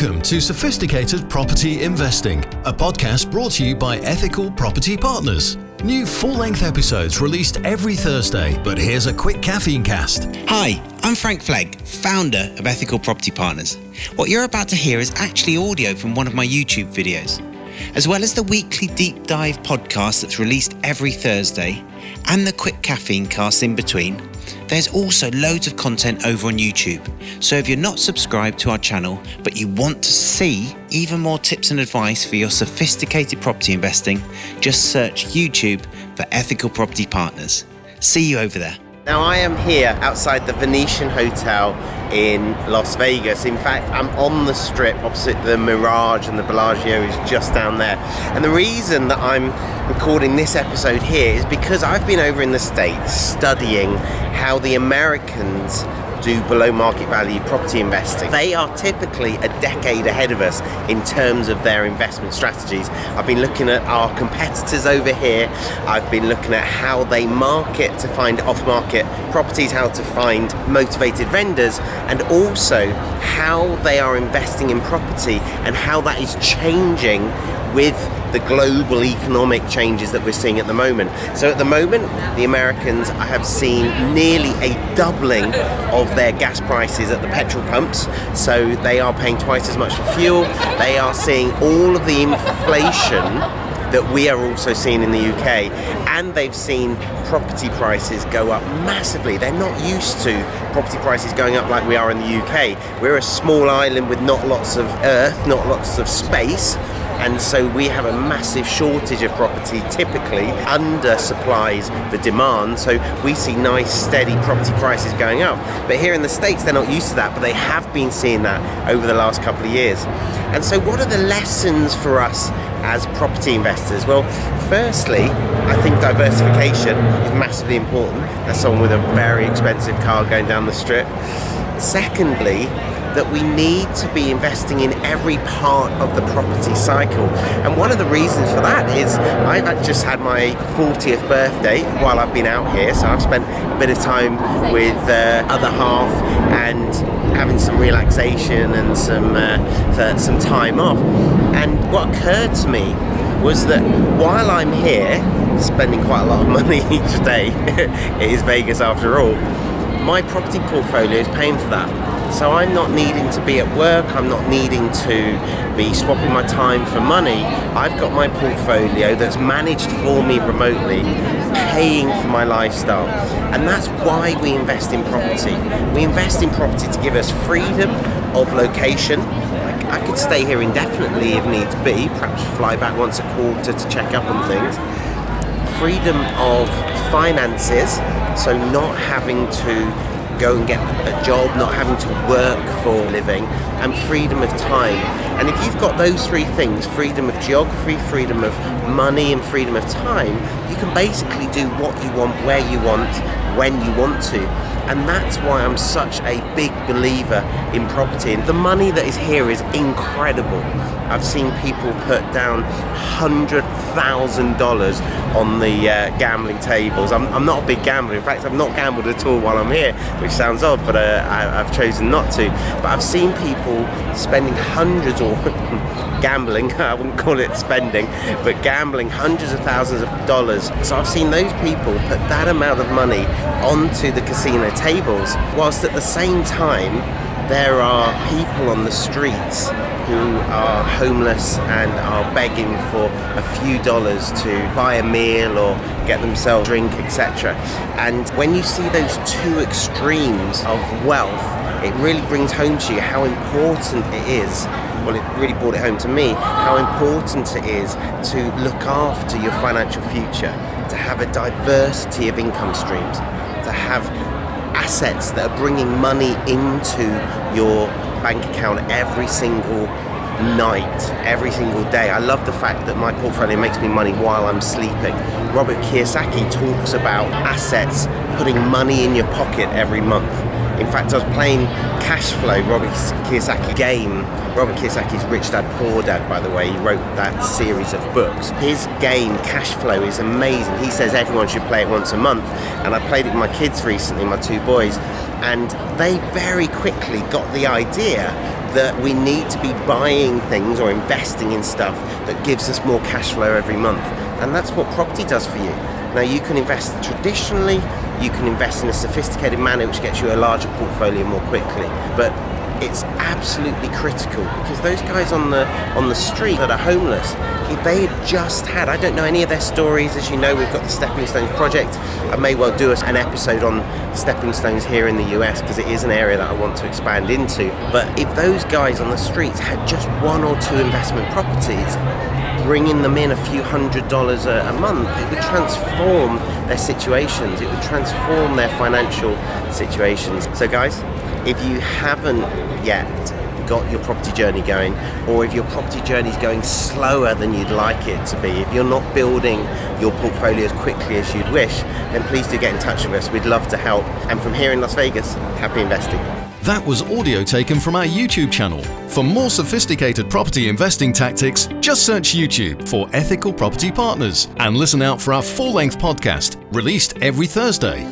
Welcome to Sophisticated Property Investing, a podcast brought to you by Ethical Property Partners. New full length episodes released every Thursday, but here's a quick caffeine cast. Hi, I'm Frank Flegg, founder of Ethical Property Partners. What you're about to hear is actually audio from one of my YouTube videos. As well as the weekly deep dive podcast that's released every Thursday and the quick caffeine cast in between, there's also loads of content over on YouTube. So if you're not subscribed to our channel, but you want to see even more tips and advice for your sophisticated property investing, just search YouTube for Ethical Property Partners. See you over there. Now I am here outside the Venetian Hotel in Las Vegas. In fact, I'm on the strip opposite the Mirage and the Bellagio is just down there. And the reason that I'm recording this episode here is because I've been over in the States studying how the Americans do below market value property investing. They are typically a decade ahead of us in terms of their investment strategies. I've been looking at our competitors over here. I've been looking at how they market to find off market properties, how to find motivated vendors, and also how they are investing in property and how that is changing with the global economic changes that we're seeing at the moment. So, at the moment, the Americans have seen nearly a doubling of their gas prices at the petrol pumps. So, they are paying twice as much for fuel. They are seeing all of the inflation that we are also seeing in the UK, and they've seen property prices go up massively. They're not used to property prices going up like we are in the UK. We're a small island with not lots of earth, not lots of space and so we have a massive shortage of property typically under supplies the demand. So we see nice steady property prices going up. But here in the states they're not used to that but they have been seeing that over the last couple of years. And so what are the lessons for us as property investors? Well firstly i think diversification is massively important. As someone with a very expensive car going down the strip. Secondly that we need to be investing in every part of the property cycle. And one of the reasons for that is I've just had my 40th birthday while I've been out here, so I've spent a bit of time with uh, other half and having some relaxation and some uh, some time off. And what occurred to me was that while I'm here, spending quite a lot of money each day, it is Vegas after all, my property portfolio is paying for that. So I'm not needing to be at work, I'm not needing to be swapping my time for money. I've got my portfolio that's managed for me remotely, paying for my lifestyle. And that's why we invest in property. We invest in property to give us freedom of location. I could stay here indefinitely if needs be, perhaps fly back once a quarter to check up on things. Freedom of finances, so not having to go and get a job, not having to work for a living, and freedom of time. And if you've got those three things freedom of geography, freedom of money, and freedom of time you can basically do what you want, where you want, when you want to. And that's why I'm such a big believer in property. And the money that is here is incredible. I've seen people put down $100,000 on the uh, gambling tables. I'm, I'm, not a big gambler. In fact, I've not gambled at all while I'm here, which sounds odd, but uh, I, have chosen not to. But I've seen people spending hundreds or gambling, I wouldn't call it spending, but gambling hundreds of thousands of dollars. So I've seen those people put that amount of money onto the casino tables, whilst at the same time, there are people on the streets who are homeless and are begging for a few dollars to buy a meal or get themselves a drink, etc. And when you see those two extremes of wealth, it really brings home to you how important it is well, it really brought it home to me how important it is to look after your financial future, to have a diversity of income streams, to have assets that are bringing money into your bank account every single night, every single day. I love the fact that my portfolio makes me money while I'm sleeping. Robert Kiyosaki talks about assets putting money in your pocket every month. In fact, I was playing Cash Flow, Robert Kiyosaki game. Robert Kiyosaki's Rich Dad Poor Dad, by the way, he wrote that series of books. His game, Cash Flow, is amazing. He says everyone should play it once a month. And I played it with my kids recently, my two boys, and they very quickly got the idea that we need to be buying things or investing in stuff that gives us more cash flow every month. And that's what property does for you. Now, you can invest traditionally, you can invest in a sophisticated manner which gets you a larger portfolio more quickly. But it's absolutely critical because those guys on the on the street that are homeless, if they had just had, I don't know any of their stories. As you know, we've got the Stepping Stones project. I may well do an episode on stepping stones here in the US because it is an area that I want to expand into. But if those guys on the streets had just one or two investment properties, bringing them in a few hundred dollars a, a, month, it would transform their situations. It would transform their financial situations. So, guys, if you haven't yet got your property journey going, or if your property journey is going slower than you'd like it to be, if you're not building your portfolio as quickly as you'd wish, then please do get in touch with us. We'd love to help. And from here in Las Vegas, happy investing. That was audio taken from our YouTube channel. For more sophisticated property investing tactics, just search YouTube for Ethical Property Partners and listen out for our full length podcast released every Thursday.